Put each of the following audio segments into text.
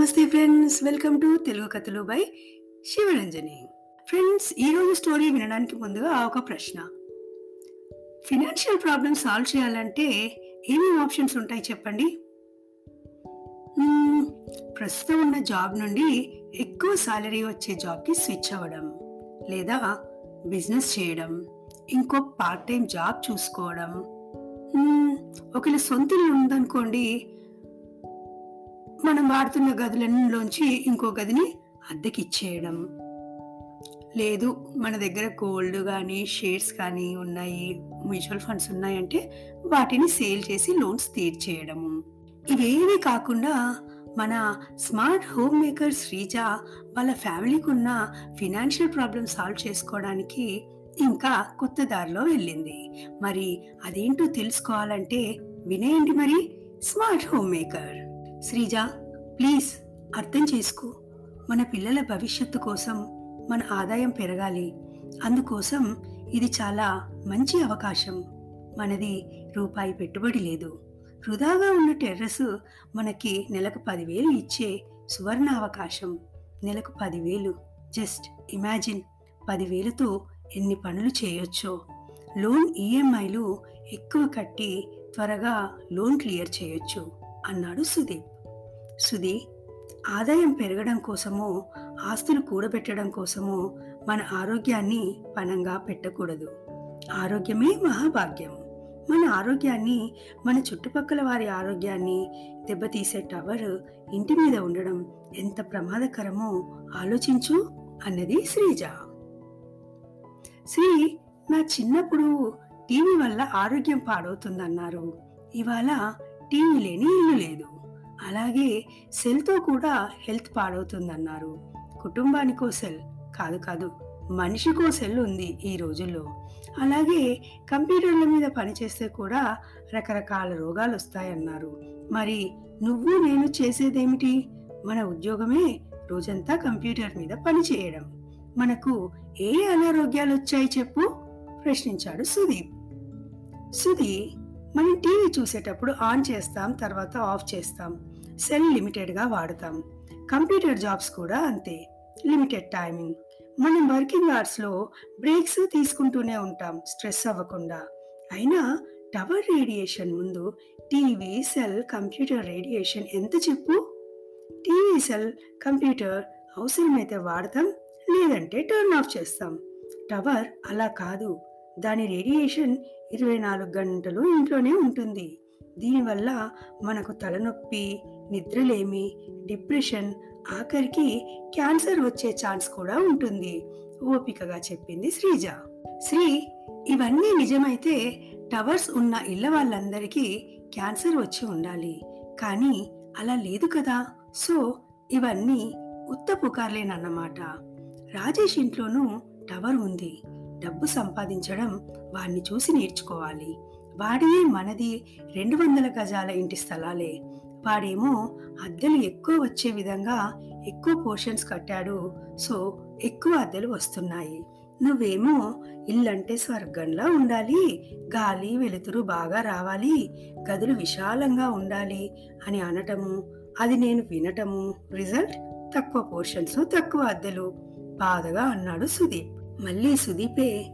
నమస్తే friends welcome to Telugu కథలు by Shivaranjani. Friends ఈరోజు స్టోరీ వినడానికి ముందుగా ఒక ప్రశ్న. ఫినాన్షియల్ ప్రాబ్లమ్ సాల్వ్ చేయాలంటే ఏమేమి ఆప్షన్స్ ఉంటాయి చెప్పండి? ప్రస్తుతం ఉన్న జాబ్ నుండి ఎక్కువ సాలరీ వచ్చే జాబ్కి స్విచ్ అవ్వడం లేదా బిజినెస్ చేయడం ఇంకో పార్ట్ టైం జాబ్ చూసుకోవడం ఒకవేళ సొంత ఇల్లు ఉందనుకోండి మనం వాడుతున్న గదులలోంచి ఇంకో గదిని అద్దెకిచ్చేయడం. లేదు మన దగ్గర గోల్డ్ కానీ షేర్స్ కానీ ఉన్నాయి మ్యూచువల్ ఫండ్స్ ఉన్నాయంటే వాటిని సేల్ చేసి లోన్స్ తీర్చేయడము. ఇవేవి కాకుండా మన స్మార్ట్ హోమ్ మేకర్ శ్రీజ వాళ్ళ ఫ్యామిలీకి ఉన్న ఫినాన్షియల్ ప్రాబ్లమ్ సాల్వ్ చేసుకోవడానికి ఇంకా కొత్త దారిలో వెళ్ళింది. మరి అదేంటో తెలుసుకోవాలంటే వినేయండి మరి smart home maker. Sreeja please అర్థం చేసుకో. మన పిల్లల భవిష్యత్తు కోసం మన ఆదాయం పెరగాలి. అందుకోసం ఇది చాలా మంచి అవకాశం. మనది రూపాయి పెట్టుబడి లేదు. వృధాగా ఉన్న టెర్రస్ మనకి నెలకు పదివేలు ఇచ్చే సువర్ణ అవకాశం. నెలకు పదివేలు. జస్ట్ ఇమాజిన్ పదివేలతో ఎన్ని పనులు చేయొచ్చో. లోన్ ఈఎంఐలు ఎక్కువ కట్టి త్వరగా లోన్ క్లియర్ చేయొచ్చు. అన్నాడు సుదీప్. సుధీ ఆదాయం పెరగడం కోసమో ఆస్తులు కూడబెట్టడం కోసమో మన ఆరోగ్యాన్ని పణంగా పెట్టకూడదు. ఆరోగ్యమే మహాభాగ్యం. మన ఆరోగ్యాన్ని మన చుట్టుపక్కల వారి ఆరోగ్యాన్ని దెబ్బతీసే టవర్ ఇంటి మీద ఉండడం ఎంత ప్రమాదకరమో ఆలోచించు అన్నది శ్రీజ. శ్రీ నా చిన్నప్పుడు టీవీ వల్ల ఆరోగ్యం పాడవుతుందన్నారు. ఇవాళ టీవీ లేని ఇల్లు లేదు. అలాగే సెల్తో కూడా హెల్త్ పాడవుతుందన్నారు. కుటుంబానికో సెల్ కాదు కాదు మనిషికో సెల్ ఉంది ఈ రోజుల్లో. అలాగే కంప్యూటర్ల మీద పనిచేస్తే కూడా రకరకాల రోగాలు వస్తాయన్నారు మరి నువ్వు నేను చేసేదేమిటి? మన ఉద్యోగమే రోజంతా కంప్యూటర్ మీద పనిచేయడం మనకు ఏ అనారోగ్యాలు వచ్చాయి చెప్పు? ప్రశ్నించాడు సుదీప్. సుధీ మనం టీవీ చూసేటప్పుడు ఆన్ చేస్తాం తర్వాత ఆఫ్ చేస్తాం. సెల్ లిమిటెడ్గా వాడతాం. కంప్యూటర్ జాబ్స్ కూడా అంతే. Limited timing. మనం వర్కింగ్ అవర్స్లో బ్రేక్స్ తీసుకుంటూనే ఉంటాం స్ట్రెస్ అవ్వకుండా. అయినా టవర్ రేడియేషన్ ముందు టీవీ సెల్ కంప్యూటర్ రేడియేషన్ ఎంత చెప్పు? టీవీ సెల్ కంప్యూటర్ అవసరమైతే వాడతాం లేదంటే టర్న్ ఆఫ్ చేస్తాం. టవర్ అలా కాదు. దాని రేడియేషన్ ఇరవై నాలుగు గంటలు ఇంట్లోనే ఉంటుంది. దీనివల్ల మనకు తలనొప్పి నిద్రలేమి డిప్రెషన్ ఆఖరికి క్యాన్సర్ వచ్చే ఛాన్స్ కూడా ఉంటుంది. ఓపికగా చెప్పింది శ్రీజ. శ్రీ ఇవన్నీ నిజమైతే టవర్స్ ఉన్న ఇళ్ళ వాళ్ళందరికీ క్యాన్సర్ వచ్చి ఉండాలి. కానీ అలా లేదు కదా. సో ఇవన్నీ ఉత్త పుకార్లేనన్నమాట రాజేష్ ఇంట్లోనూ టవర్ ఉంది. డబ్బు సంపాదించడం వాణ్ణి చూసి నేర్చుకోవాలి. వాడియే మనది రెండు వందల గజాల ఇంటి స్థలాలే. వాడేమో అద్దెలు ఎక్కువ వచ్చే విధంగా ఎక్కువ పోర్షన్స్ కట్టాడు. సో ఎక్కువ అద్దెలు వస్తున్నాయి. నువ్వేమో ఇల్లంటే స్వర్గంలా ఉండాలి గాలి వెలుతురు బాగా రావాలి గదులు విశాలంగా ఉండాలి అని అనటము అది నేను వినటము రిజల్ట్ తక్కువ పోర్షన్స్ తక్కువ అద్దెలు. బాధగా అన్నాడు సుదీప్. మళ్ళీ సుదీపే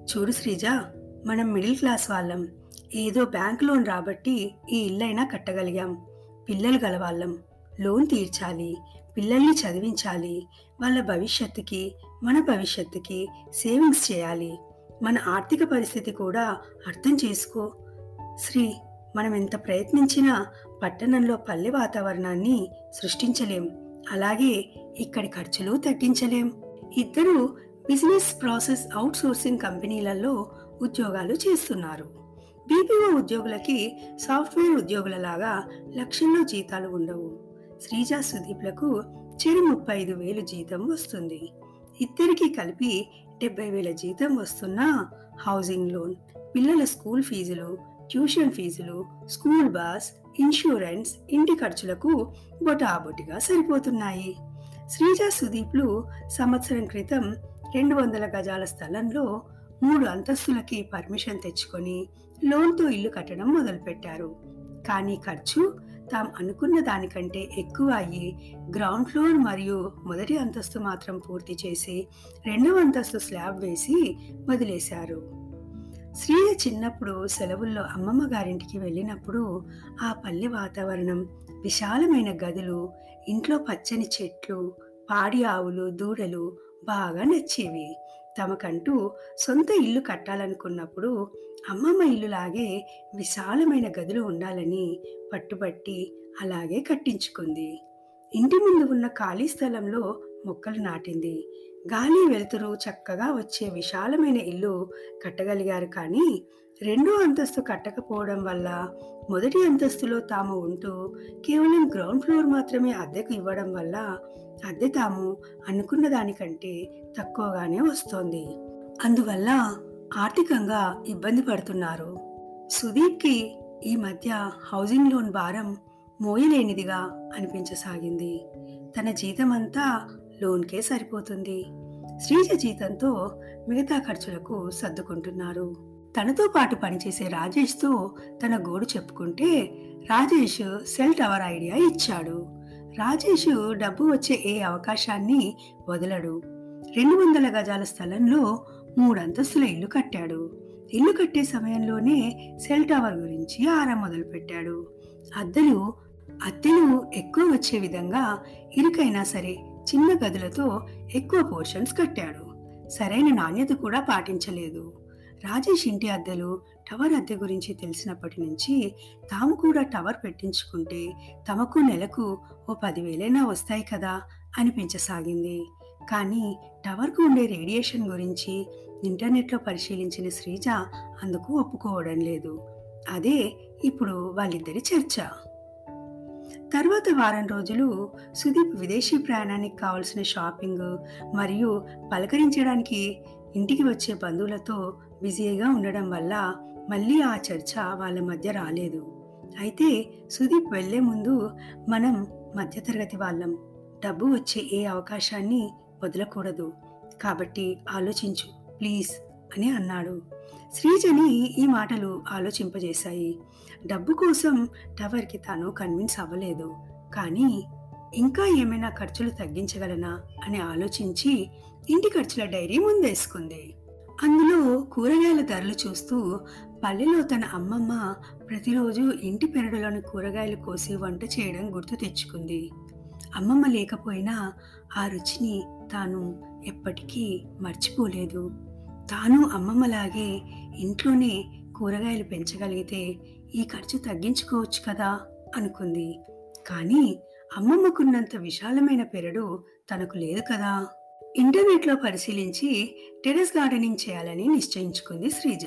చూడు శ్రీజ మనం మిడిల్ క్లాస్ వాళ్ళం. ఏదో బ్యాంక్ లోన్ రాబట్టి ఈ ఇల్లైనా కట్టగలిగాం. పిల్లలు గలవాళ్ళం. లోన్ తీర్చాలి. పిల్లల్ని చదివించాలి. వాళ్ళ భవిష్యత్తుకి మన భవిష్యత్తుకి సేవింగ్స్ చేయాలి. మన ఆర్థిక పరిస్థితి కూడా అర్థం చేసుకో. శ్రీ మనం ఎంత ప్రయత్నించినా పట్టణంలో పల్లె వాతావరణాన్ని సృష్టించలేం. అలాగే ఇక్కడి ఖర్చులు తగ్గించలేం. ఇద్దరూ బిజినెస్ ప్రాసెస్ అవుట్సోర్సింగ్ కంపెనీలలో ఉద్యోగాలు చేస్తున్నారు. బీపీఓ ఉద్యోగులకి సాఫ్ట్వేర్ ఉద్యోగులలాగా లక్షల్లో జీతాలు ఉండవు. శ్రీజా సుదీప్లకు చెరు ముప్పై ఐదు వేలు జీతం వస్తుంది. ఇద్దరికి కలిపి డెబ్బై వేల జీతం వస్తున్న హౌసింగ్ లోన్ పిల్లల స్కూల్ ఫీజులు ట్యూషన్ ఫీజులు స్కూల్ బస్ ఇన్సూరెన్స్ ఇంటి ఖర్చులకు బొటాబొటిగా సరిపోతున్నాయి. శ్రీజ సుదీప్లు సంవత్సరం క్రితం రెండు వందల గజాల స్థలంలో మూడు అంతస్తులకి పర్మిషన్ తెచ్చుకొని లోన్తో ఇల్లు కట్టడం మొదలుపెట్టారు. కానీ ఖర్చు తాము అనుకున్న దానికంటే ఎక్కువ అయ్యి గ్రౌండ్ ఫ్లోర్ మరియు మొదటి అంతస్తు మాత్రం పూర్తి చేసి రెండవ అంతస్తు స్లాబ్ వేసి వదిలేశారు. శ్రీయ చిన్నప్పుడు సెలవుల్లో అమ్మమ్మ గారింటికి వెళ్ళినప్పుడు ఆ పల్లె వాతావరణం విశాలమైన గదులు ఇంట్లో పచ్చని చెట్లు పాడి ఆవులు దూడలు బాగా నచ్చేవి. తమకంటూ సొంత ఇల్లు కట్టాలనుకున్నప్పుడు అమ్మమ్మ ఇల్లులాగే విశాలమైన గదులు ఉండాలని పట్టుబట్టి అలాగే కట్టించుకుంది. ఇంటి ముందు ఉన్న ఖాళీ స్థలంలో మొక్కలు నాటింది. గాలి వెలుతురు చక్కగా వచ్చే విశాలమైన ఇల్లు కట్టగలిగారు కానీ రెండో అంతస్తు కట్టకపోవడం వల్ల మొదటి అంతస్తులో తాము ఉంటూ కేవలం గ్రౌండ్ ఫ్లోర్ మాత్రమే అద్దెకు ఇవ్వడం వల్ల అద్దె తాము అనుకున్న దానికంటే తక్కువగానే వస్తోంది. అందువల్ల ఆర్థికంగా ఇబ్బంది పడుతున్నారు. సుదీప్కి ఈ మధ్య హౌసింగ్ లోన్ భారం మోయలేనిదిగా అనిపించసాగింది. తన జీతమంతా లోన్కే సరిపోతుంది. శ్రీజ జీతంతో మిగతా ఖర్చులకు సర్దుకుంటున్నారు. తనతో పాటు పనిచేసే రాజేష్తో తన గోడు చెప్పుకుంటే రాజేష్ సెల్ టవర్ ఐడియా ఇచ్చాడు. రాజేష్ డబ్బు వచ్చే ఏ అవకాశాన్ని వదలడు. రెండు వందల గజాల స్థలంలో మూడంతస్తుల ఇల్లు కట్టాడు. ఇల్లు కట్టే సమయంలోనే సెల్ టవర్ గురించి ఆరా మొదలుపెట్టాడు. అద్దెలు అద్దెలు ఎక్కువ వచ్చే విధంగా ఇరుకైనా సరే చిన్న గదులతో ఎక్కువ పోర్షన్స్ కట్టాడు. సరైన నాణ్యత కూడా పాటించలేదు. రాజేష్ ఇంటి అద్దెలు టవర్ అద్దె గురించి తెలిసినప్పటి నుంచి తాము కూడా టవర్ పెట్టించుకుంటే తమకు నెలకు ఓ పదివేలైనా వస్తాయి కదా అనిపించసాగింది. కానీ టవర్కు ఉండే రేడియేషన్ గురించి ఇంటర్నెట్లో పరిశీలించిన శ్రీజ అందుకు ఒప్పుకోవడం లేదు. అదే ఇప్పుడు వాళ్ళిద్దరి చర్చ. తర్వాత వారం రోజులు సుదీప్ విదేశీ ప్రయాణానికి కావలసిన షాపింగ్ మరియు పలకరించడానికి ఇంటికి వచ్చే బంధువులతో బిజీగా ఉండడం వల్ల మళ్ళీ ఆ చర్చ వాళ్ళ మధ్య రాలేదు. అయితే సుదీప్ వెళ్ళే ముందు మనం మధ్యతరగతి వాళ్ళం. డబ్బు వచ్చే ఏ అవకాశాన్ని వదలకూడదు. కాబట్టి ఆలోచించు ప్లీజ్ అని అన్నాడు. శ్రీజని ఈ మాటలు ఆలోచింపజేశాయి. డబ్బు కోసం టవర్కి తాను కన్విన్స్ అవ్వలేదు. కానీ ఇంకా ఏమైనా ఖర్చులు తగ్గించగలనా అని ఆలోచించి ఇంటి ఖర్చుల డైరీ ముందేసుకుంది. అందులో కూరగాయల ధరలు చూస్తూ పల్లెలో తన అమ్మమ్మ ప్రతిరోజు ఇంటి పెరడులోని కూరగాయలు కోసి వంట చేయడం గుర్తు తెచ్చుకుంది. అమ్మమ్మ లేకపోయినా ఆ రుచిని తాను ఎప్పటికీ మర్చిపోలేదు. తాను అమ్మమ్మలాగే ఇంట్లోనే కూరగాయలు పెంచగలిగితే ఈ ఖర్చు తగ్గించుకోవచ్చు కదా అనుకుంది. కానీ అమ్మమ్మకున్నంత విశాలమైన పెరడు తనకు లేదు కదా. ఇంటర్నెట్లో పరిశీలించి టెరెస్ గార్డెనింగ్ చేయాలని నిశ్చయించుకుంది శ్రీజ.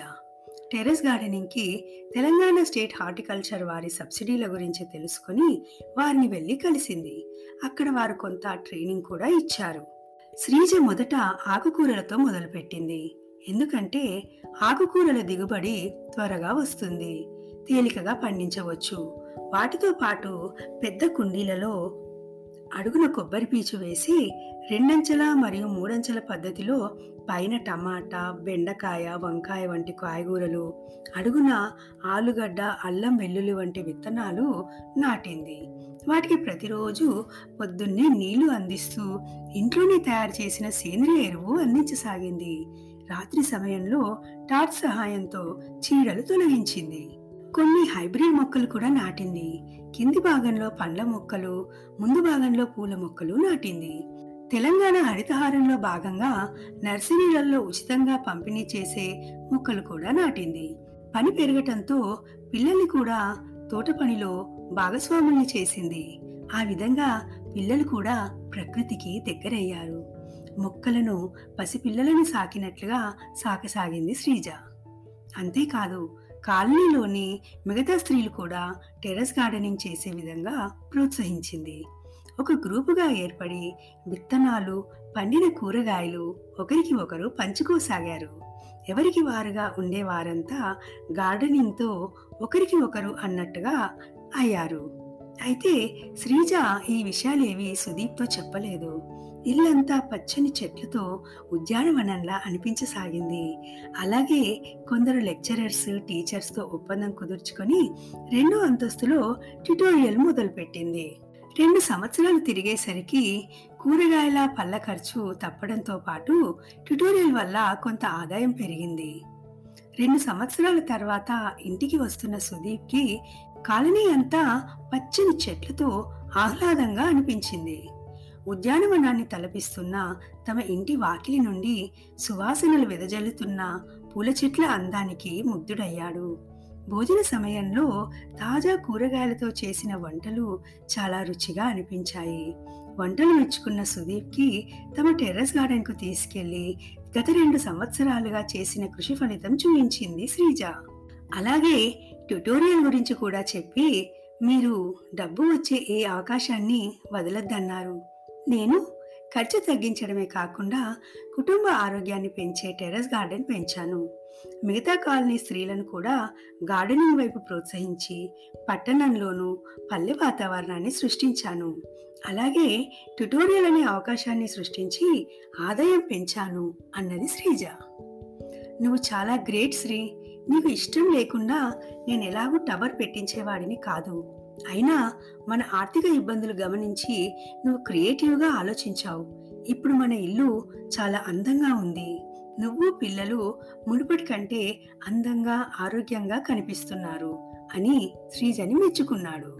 టెరెస్ గార్డెనింగ్కి తెలంగాణ స్టేట్ హార్టికల్చర్ వారి సబ్సిడీల గురించి తెలుసుకొని వారిని వెళ్ళి కలిసింది. అక్కడ వారు కొంత ట్రైనింగ్ కూడా ఇచ్చారు. శ్రీజ మొదట ఆకుకూరలతో మొదలుపెట్టింది. ఎందుకంటే ఆకుకూరల దిగుబడి త్వరగా వస్తుంది. తేలికగా పండించవచ్చు. వాటితో పాటు పెద్ద కుండీలలో అడుగున కొబ్బరి పీచు వేసి రెండంచెల మరియు మూడంచెల పద్ధతిలో పైన టమాటా బెండకాయ వంకాయ వంటి కాయగూరలు అడుగున ఆలుగడ్డ అల్లం వెల్లుల్లి వంటి విత్తనాలు నాటింది. వాటికి ప్రతిరోజు పొద్దున్నే నీళ్ళు అందిస్తూ ఇంట్లోనే తయారు చేసిన సేంద్రియ ఎరువు అందించసాగింది. రాత్రి సమయంలో టార్చ్ సహాయంతో చీడలు తొలగించింది. కొన్ని హైబ్రిడ్ మొక్కలు కూడా నాటింది. కింది భాగంలో పండ్ల మొక్కలు ముందు భాగంలో పూల మొక్కలు నాటింది. తెలంగాణ హరితహారంలో భాగంగా నర్సరీలలో ఉచితంగా పంపిణీ చేసే మొక్కలు కూడా నాటింది. పని పెరగటంతో పిల్లల్ని కూడా తోట పనిలో భాగస్వాముల్ని చేసింది. ఆ విధంగా పిల్లలు కూడా ప్రకృతికి దగ్గరయ్యారు. మొక్కలను పసిపిల్లలను సాకినట్లుగా సాకసాగింది శ్రీజ. అంతేకాదు కాలనీలోని మిగతా స్త్రీలు కూడా టెర్రస్ గార్డెనింగ్ చేసే విధంగా ప్రోత్సహించింది. ఒక గ్రూపుగా ఏర్పడి విత్తనాలు పండిన కూరగాయలు ఒకరికి ఒకరు పంచుకోసాగారు. ఎవరికి వారుగా ఉండేవారంతా గార్డెనింగ్తో ఒకరికి ఒకరు అన్నట్టుగా అయ్యారు. అయితే శ్రీజ ఈ విషయాలేవి సుదీప్తో చెప్పలేదు. ఇల్లంతా పచ్చని చెట్లతో ఉద్యానవనంలా అనిపించసాగింది. అలాగే కొందరు లెక్చరర్స్ టీచర్స్తో ఒప్పందం కుదుర్చుకొని రెండో అంతస్తులో ట్యుటోరియల్ మొదలుపెట్టింది. రెండు సంవత్సరాలు తిరిగేసరికి కూరగాయల పళ్ళ ఖర్చు తప్పడంతో పాటు ట్యుటోరియల్ వల్ల కొంత ఆదాయం పెరిగింది. రెండు సంవత్సరాల తర్వాత ఇంటికి వస్తున్న సుదీప్కి కాలనీ అంతా పచ్చని చెట్లతో ఆహ్లాదంగా అనిపించింది. ఉద్యానవనాన్ని తలపిస్తున్న తమ ఇంటి వాకిలి నుండి సువాసనలు వెదజల్లుతున్న పూల చెట్ల అందానికి ముగ్ధుడయ్యాడు. భోజన సమయంలో తాజా కూరగాయలతో చేసిన వంటలు చాలా రుచిగా అనిపించాయి. వంటలు మెచ్చుకున్న సుదీప్కి తమ టెర్రస్ గార్డెన్కు తీసుకెళ్ళి గత రెండు సంవత్సరాలుగా చేసిన కృషి ఫలితం చూపించింది శ్రీజ. అలాగే ట్యుటోరియల్ గురించి కూడా చెప్పి మీరు డబ్బు వచ్చే ఏ అవకాశాన్ని వదలొద్దన్నారు. నేను ఖర్చు తగ్గించడమే కాకుండా కుటుంబ ఆరోగ్యాన్ని పెంచే టెర్రస్ గార్డెన్ పెంచాను. మిగతా కాలనీ స్త్రీలను కూడా గార్డెనింగ్ వైపు ప్రోత్సహించి పట్టణంలోనూ పల్లె వాతావరణాన్ని సృష్టించాను. అలాగే ట్యుటోరియల్ అనే అవకాశాన్ని సృష్టించి ఆదాయం పెంచాను అన్నది శ్రీజ. నువ్వు చాలా గ్రేట్ శ్రీ. నీకు ఇష్టం లేకుండా నేను ఎలాగూ టవర్ పెట్టించేవాడిని కాదు. అయినా మన ఆర్థిక ఇబ్బందులు గమనించి నువ్వు క్రియేటివ్గా ఆలోచించావు. ఇప్పుడు మన ఇల్లు చాలా అందంగా ఉంది. నువ్వు పిల్లలు మునుపటి కంటే అందంగా ఆరోగ్యంగా కనిపిస్తున్నారు అని శ్రీజని మెచ్చుకున్నాడు.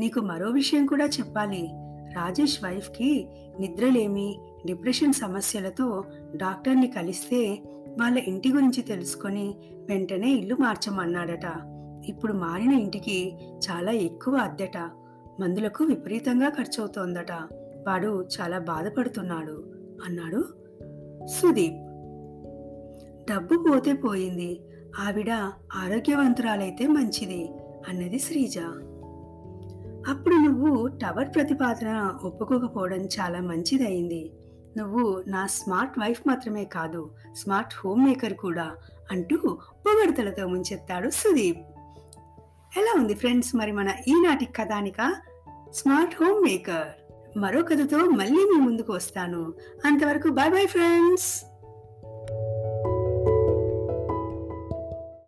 నీకు మరో విషయం కూడా చెప్పాలి. రాజేష్ వైఫ్కి నిద్రలేమి డిప్రెషన్ సమస్యలతో డాక్టర్ని కలిస్తే వాళ్ళ ఇంటి గురించి తెలుసుకొని వెంటనే ఇల్లు మార్చమన్నాడట. ఇప్పుడు మారిన ఇంటికి చాలా ఎక్కువ అద్దెట. మందులకు విపరీతంగా ఖర్చవుతోందట. వాడు చాలా బాధపడుతున్నాడు అన్నాడు సుదీప్. డబ్బు పోతే పోయింది. ఆవిడ ఆరోగ్యవంతురాలైతే మంచిది అన్నది శ్రీజ. అప్పుడు నువ్వు టవర్ ప్రతిపాదన ఒప్పుకోకపోవడం చాలా మంచిదయింది. నువ్వు నా స్మార్ట్ వైఫ్ మాత్రమే కాదు స్మార్ట్ హోమ్ మేకర్ కూడా అంటూ పొగడతలతో ముంచెత్తాడు సుదీప్. ఎలా ఉంది ఫ్రెండ్స్? మరి మన ఈనాటి కథానిక స్మార్ట్ హోమ్ మేకర్. మరో కథతో మళ్ళీ మీ ముందుకు వస్తాను. అంతవరకు బాయ్ బాయ్ ఫ్రెండ్స్.